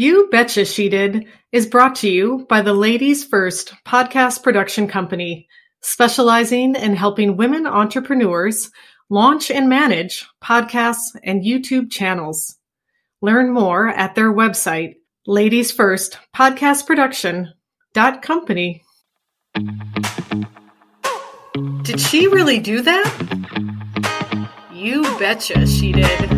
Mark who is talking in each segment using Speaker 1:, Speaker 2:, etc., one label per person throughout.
Speaker 1: You Betcha She Did is brought to you by the Ladies First podcast production company, specializing in helping women entrepreneurs launch and manage podcasts and YouTube channels. Learn more at their website, Ladies First Podcast Production dot company. Did she really do that? You betcha she did.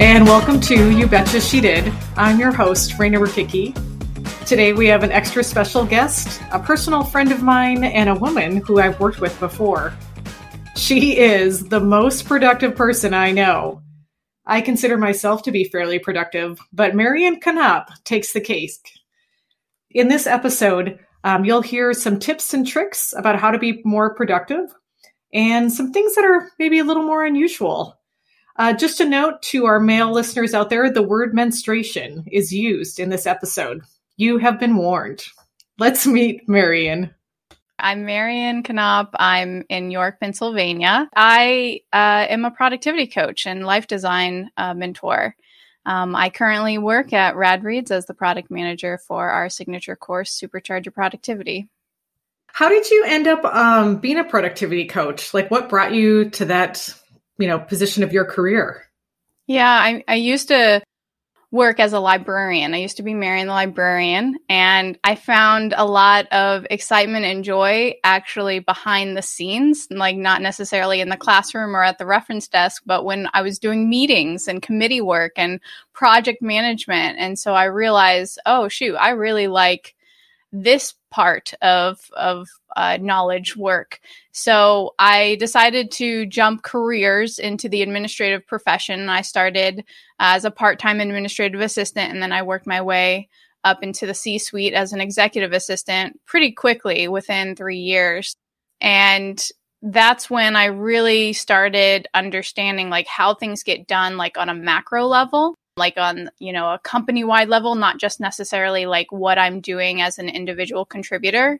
Speaker 1: And welcome to You Betcha She Did. I'm your host, Rayna Rakicki. Today we have an extra special guest, a personal friend of mine, and a woman who I've worked with before. She is the most productive person I know. I consider myself to be fairly productive, but Marian Knopp takes the cake. In this episode, um, you'll hear some tips and tricks about how to be more productive and some things that are maybe a little more unusual. Uh, just a note to our male listeners out there the word menstruation is used in this episode. You have been warned. Let's meet Marian.
Speaker 2: I'm Marian Knopp. I'm in York, Pennsylvania. I uh, am a productivity coach and life design uh, mentor. Um, I currently work at RadReads as the product manager for our signature course, Supercharge Your Productivity.
Speaker 1: How did you end up um, being a productivity coach? Like, what brought you to that you know position of your career?
Speaker 2: Yeah i, I used to work as a librarian. I used to be Marian the librarian and i found a lot of excitement and joy actually behind the scenes like not necessarily in the classroom or at the reference desk but when i was doing meetings and committee work and project management. And so i realized oh shoot i really like this part of of uh, knowledge work. So I decided to jump careers into the administrative profession. I started as a part time administrative assistant, and then I worked my way up into the C suite as an executive assistant pretty quickly within three years. And that's when I really started understanding like how things get done, like on a macro level like on you know a company wide level not just necessarily like what i'm doing as an individual contributor.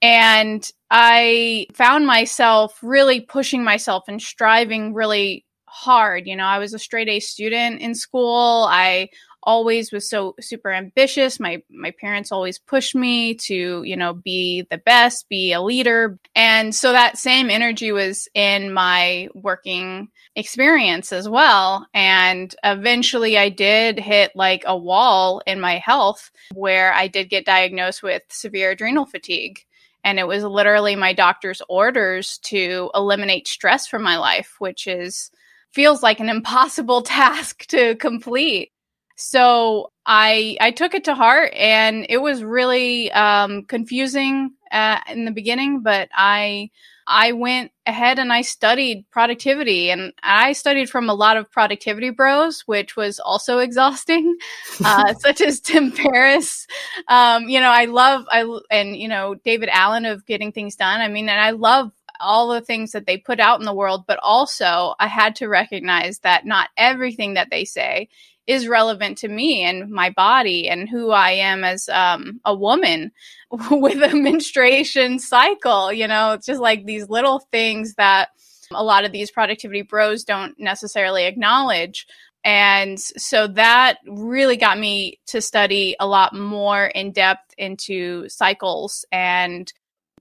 Speaker 2: And i found myself really pushing myself and striving really hard. You know i was a straight a student in school. I always was so super ambitious. My my parents always pushed me to, you know, be the best, be a leader. And so that same energy was in my working experience as well. And eventually I did hit like a wall in my health where I did get diagnosed with severe adrenal fatigue. And it was literally my doctor's orders to eliminate stress from my life, which is feels like an impossible task to complete. So I I took it to heart, and it was really um, confusing uh, in the beginning. But I I went ahead and I studied productivity, and I studied from a lot of productivity bros, which was also exhausting, uh, such as Tim Ferriss. Um, you know, I love I and you know David Allen of Getting Things Done. I mean, and I love all the things that they put out in the world, but also I had to recognize that not everything that they say is relevant to me and my body and who I am as um, a woman with a menstruation cycle. You know, it's just like these little things that a lot of these productivity bros don't necessarily acknowledge. And so that really got me to study a lot more in depth into cycles and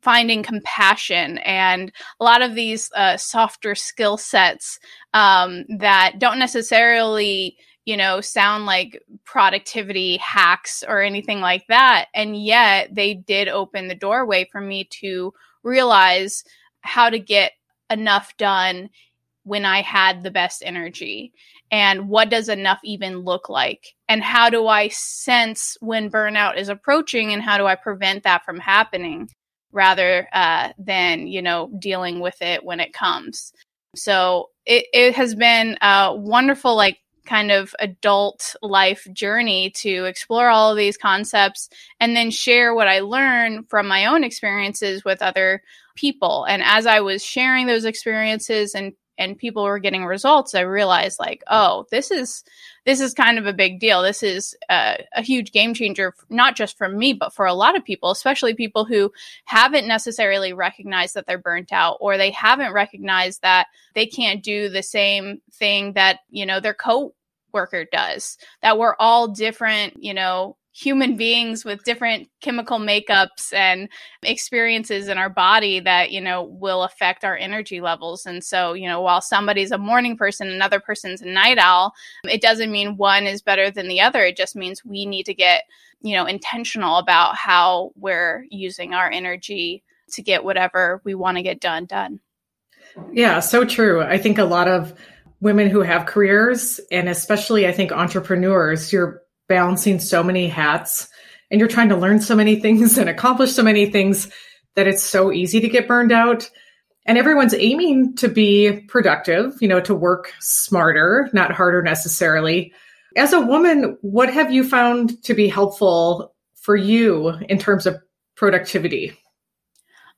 Speaker 2: finding compassion and a lot of these uh, softer skill sets um, that don't necessarily you know, sound like productivity hacks or anything like that. And yet they did open the doorway for me to realize how to get enough done when I had the best energy. And what does enough even look like? And how do I sense when burnout is approaching and how do I prevent that from happening rather uh, than, you know, dealing with it when it comes? So it, it has been a wonderful, like, kind of adult life journey to explore all of these concepts and then share what I learned from my own experiences with other people. And as I was sharing those experiences and and people were getting results, I realized like, oh, this is this is kind of a big deal. This is a, a huge game changer, not just for me, but for a lot of people, especially people who haven't necessarily recognized that they're burnt out or they haven't recognized that they can't do the same thing that, you know, their co worker does, that we're all different, you know, human beings with different chemical makeups and experiences in our body that you know will affect our energy levels. And so you know while somebody's a morning person another person's a night owl it doesn't mean one is better than the other. It just means we need to get you know intentional about how we're using our energy to get whatever we want to get done done.
Speaker 1: Yeah so true. I think a lot of women who have careers and especially i think entrepreneurs you're balancing so many hats and you're trying to learn so many things and accomplish so many things that it's so easy to get burned out. And everyone's aiming to be productive, you know, to work smarter, not harder necessarily. As a woman, what have you found to be helpful for you in terms of productivity?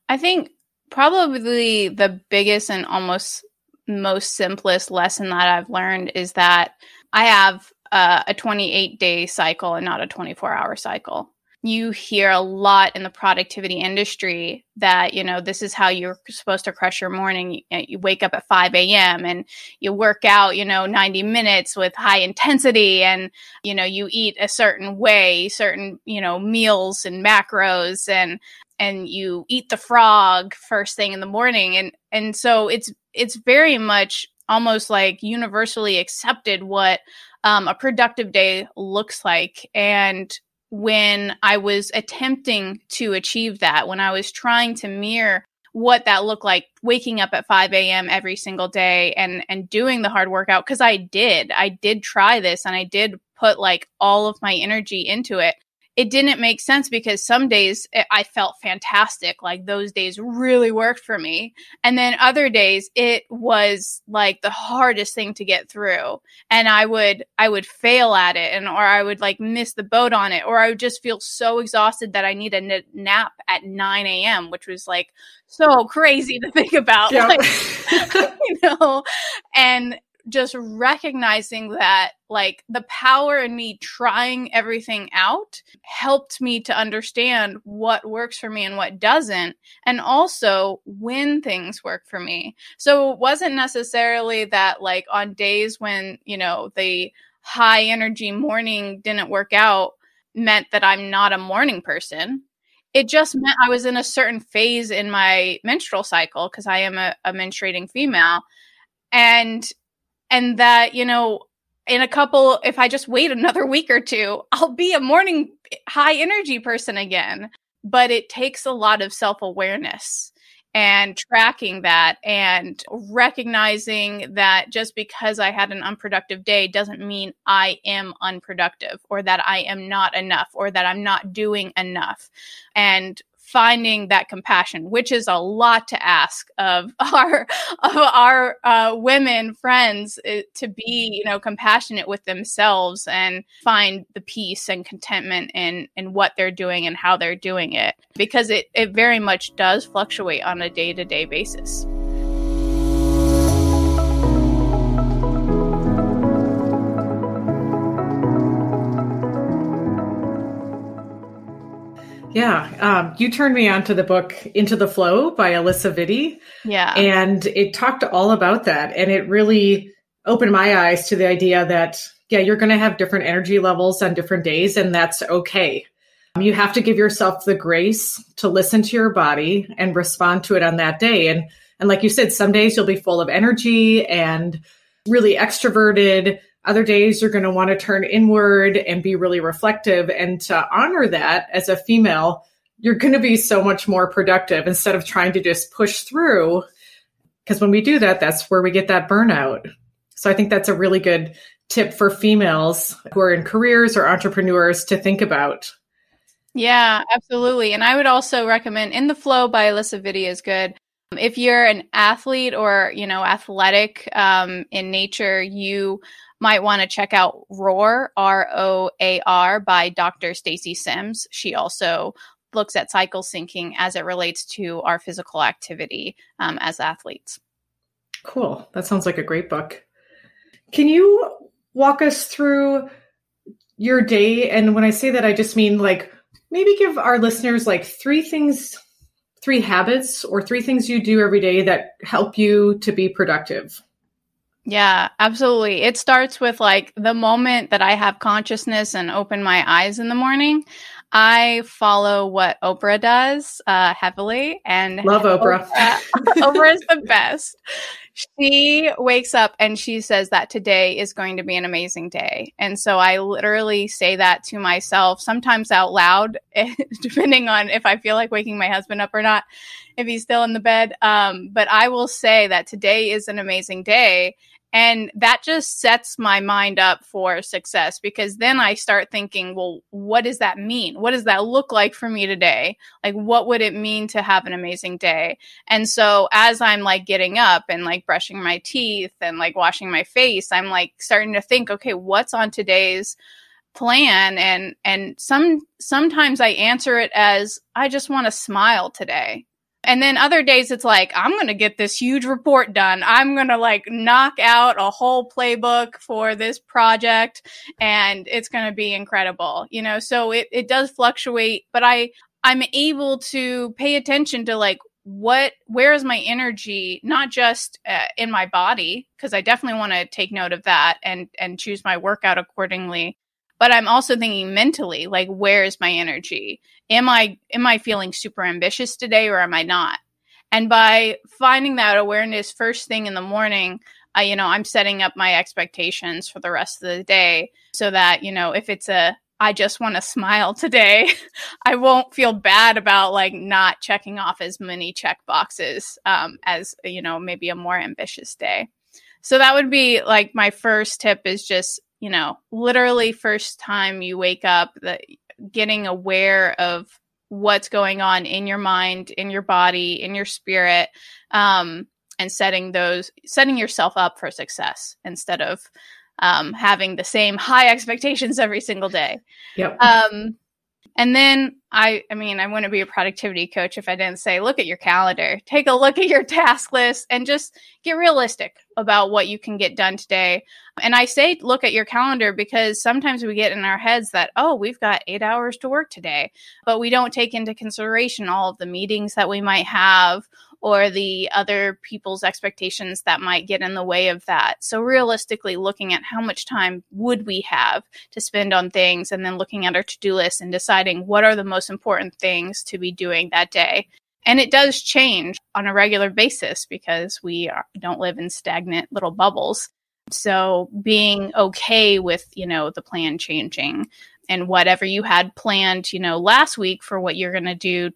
Speaker 2: I think probably the biggest and almost most simplest lesson that I've learned is that I have uh, a 28 day cycle and not a 24 hour cycle. You hear a lot in the productivity industry that, you know, this is how you're supposed to crush your morning. You, wake up at 5 a.m. and you work out, you know, 90 minutes with high intensity and, you know, you eat a certain way, certain, you know, meals and macros and, and you eat the frog first thing in the morning. And, and so it's, it's very much almost like universally accepted what um, a productive day looks like. And when I was attempting to achieve that, when I was trying to mirror what that looked like waking up at 5 a.m every single day and and doing the hard workout because i did. I did try this and i did put like all of my energy into it it didn't make sense because some days I felt fantastic. Like those days really worked for me. And then other days it was like the hardest thing to get through. And I would, I would fail at it and, or I would like miss the boat on it, or I would just feel so exhausted that I need a n- nap at 9 a.m., which was like so crazy to think about. Like, you know, and, just recognizing that like the power in me trying everything out helped me to understand what works for me and what doesn't and also when things work for me so it wasn't necessarily that like on days when you know the high energy morning didn't work out meant that i'm not a morning person it just meant I was in a certain phase in my menstrual cycle because I am a, a menstruating female. And and that you know in a couple if i just wait another week or two i'll be a morning high energy person again but it takes a lot of self-awareness and tracking that and recognizing that just because I had an unproductive day doesn't mean I am unproductive or that I am not enough or that I'm not doing enough. And finding that compassion, which is a lot to ask of our of our uh, women friends uh, to be, you know, compassionate with themselves and find the peace and contentment in in what they're doing and how they're doing it, because it it very much does fluctuate on a day to day basis.
Speaker 1: Yeah, um, you turned me on to the book Into the Flow by Alyssa Vitti.
Speaker 2: Yeah.
Speaker 1: And it talked all about that. And it really opened my eyes to the idea that, yeah, you're going to have different energy levels on different days, and that's okay. You have to give yourself the grace to listen to your body and respond to it on that day. And, and like you said, some days you'll be full of energy and really extroverted other days, you're going to want to turn inward and be really reflective. And to honor that as a female, you're going to be so much more productive instead of trying to just push through. Because when we do that, that's where we get that burnout. So I think that's a really good tip for females who are in careers or entrepreneurs to think about.
Speaker 2: Yeah, absolutely. And I would also recommend In the Flow by Alyssa Vitti is good. If you're an athlete or, you know, athletic um, in nature, you might want to check out Roar, R O A R, by Dr. Stacy Sims. She also looks at cycle syncing as it relates to our physical activity um, as athletes.
Speaker 1: Cool. That sounds like a great book. Can you walk us through your day? And when I say that, I just mean like maybe give our listeners like three things, three habits, or three things you do every day that help you to be productive.
Speaker 2: Yeah, absolutely. It starts with like the moment that I have consciousness and open my eyes in the morning. I follow what Oprah does uh, heavily, and
Speaker 1: love Oprah.
Speaker 2: Oprah, Oprah is the best. She wakes up and she says that today is going to be an amazing day, and so I literally say that to myself, sometimes out loud, depending on if I feel like waking my husband up or not, if he's still in the bed. Um, but I will say that today is an amazing day, and that just sets my mind up for success because then I start thinking, well, what does that mean? What does that look like for me today? Like, what would it mean to have an amazing day? And so as I'm like getting up and like brushing my teeth and like washing my face, I'm like starting to think, okay, what's on today's plan and and some sometimes I answer it as I just want to smile today and then other days it's like, I'm going to get this huge report done. I'm going to like knock out a whole playbook for this project and it's going to be incredible. You know, so it, it does fluctuate, but I, I'm able to pay attention to like what where is my energy not just uh, in my body because i definitely want to take note of that and and choose my workout accordingly but i'm also thinking mentally like where is my energy? Am i am i feeling super ambitious today or am i not? And by finding that awareness first thing in the morning uh, you know i'm setting up my expectations for the rest of the day so that you know if it's a i just want to smile today i won't feel bad about like not checking off as many check boxes um, as you know maybe a more ambitious day. So that would be like my first tip is just you know, literally first time you wake up, that getting aware of what's going on in your mind, in your body, in your spirit, um, and setting those, setting yourself up for success instead of um, having the same high expectations every single day.
Speaker 1: Yep.
Speaker 2: Um, and then I, I mean, I wouldn't be a productivity coach if I didn't say, look at your calendar, take a look at your task list, and just get realistic about what you can get done today. And I say, look at your calendar because sometimes we get in our heads that, oh, we've got eight hours to work today, but we don't take into consideration all of the meetings that we might have or the other people's expectations that might get in the way of that. So realistically looking at how much time would we have to spend on things and then looking at our to-do list and deciding what are the most important things to be doing that day. And it does change on a regular basis because we are, don't live in stagnant little bubbles. So being okay with, you know, the plan changing and whatever you had planned, you know, last week for what you're going to do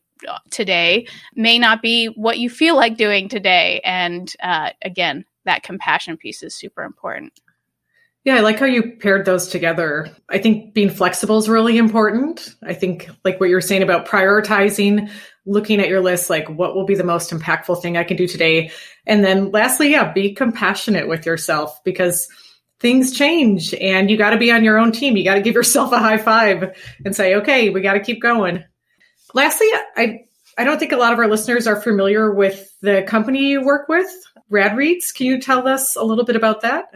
Speaker 2: today may not be what you feel like doing today. And uh, again, that compassion piece is super important.
Speaker 1: Yeah, I like how you paired those together. I think being flexible is really important. I think, like what you were saying about prioritizing, looking at your list, like what will be the most impactful thing I can do today. And then lastly, yeah, be compassionate with yourself because things change and you got to be on your own team. You got to give yourself a high five and say, okay, we got to keep going. Lastly, I I don't think a lot of our listeners are familiar with the company you work with, Rad RadReads. Can you tell us a little bit about that?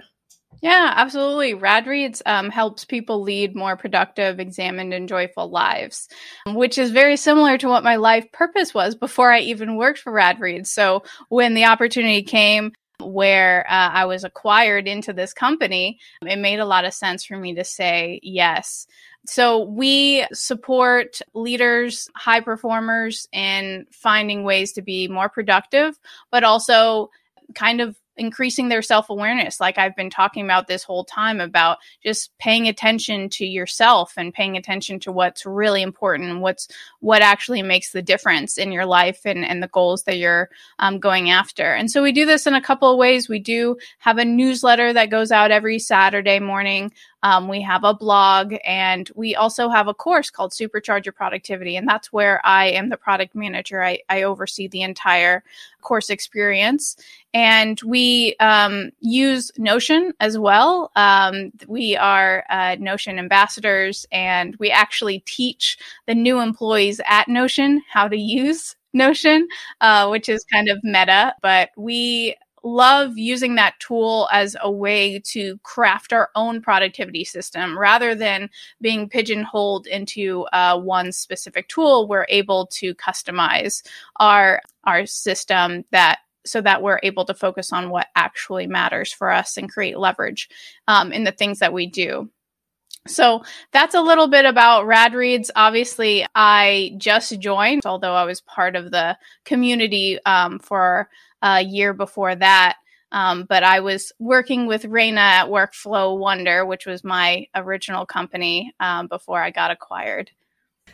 Speaker 2: Yeah, absolutely. RadReads um, helps people lead more productive, examined, and joyful lives, which is very similar to what my life purpose was before I even worked for Rad RadReads. So when the opportunity came where uh, I was acquired into this company, it made a lot of sense for me to say yes. So we support leaders, high performers in finding ways to be more productive, but also kind of increasing their self awareness, like I've been talking about this whole time about just paying attention to yourself and paying attention to what's really important what's what actually makes the difference in your life and, and the goals that you're um, going after. And so we do this in a couple of ways. We do have a newsletter that goes out every Saturday morning. Um, we have a blog and we also have a course called Supercharge Your Productivity. And that's where I am the product manager. I, I oversee the entire course experience. And we um, use Notion as well. Um, we are uh, Notion ambassadors and we actually teach the new employees at Notion how to use Notion, uh, which is kind of meta, but we love using that tool as a way to craft our own productivity system rather than being pigeonholed into uh, one specific tool. We're able to customize our our system that so that we're able to focus on what actually matters for us and create leverage um, in the things that we do. So that's a little bit about Rad Reads. Obviously, I just joined, although I was part of the community um, for a year before that. Um, but I was working with Rayna at Workflow Wonder, which was my original company um, before I got acquired.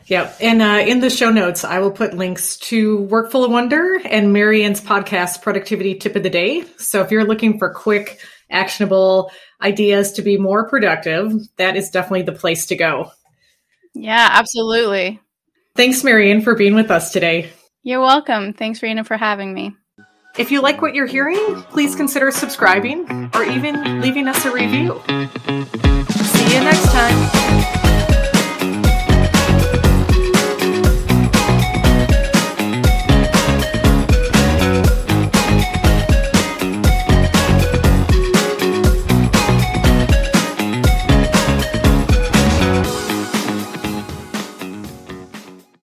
Speaker 1: Yeah. And uh, in the show notes, I will put links to Workflow Wonder and Marian's podcast, Productivity Tip of the Day. So if you're looking for quick, actionable ideas to be more productive, that is definitely the place to go.
Speaker 2: Yeah, absolutely.
Speaker 1: Thanks, Marianne, for being with us today.
Speaker 2: You're welcome. Thanks, Rayna, for having me.
Speaker 1: If you like what you're hearing, please consider subscribing or even leaving us a review. See you next time.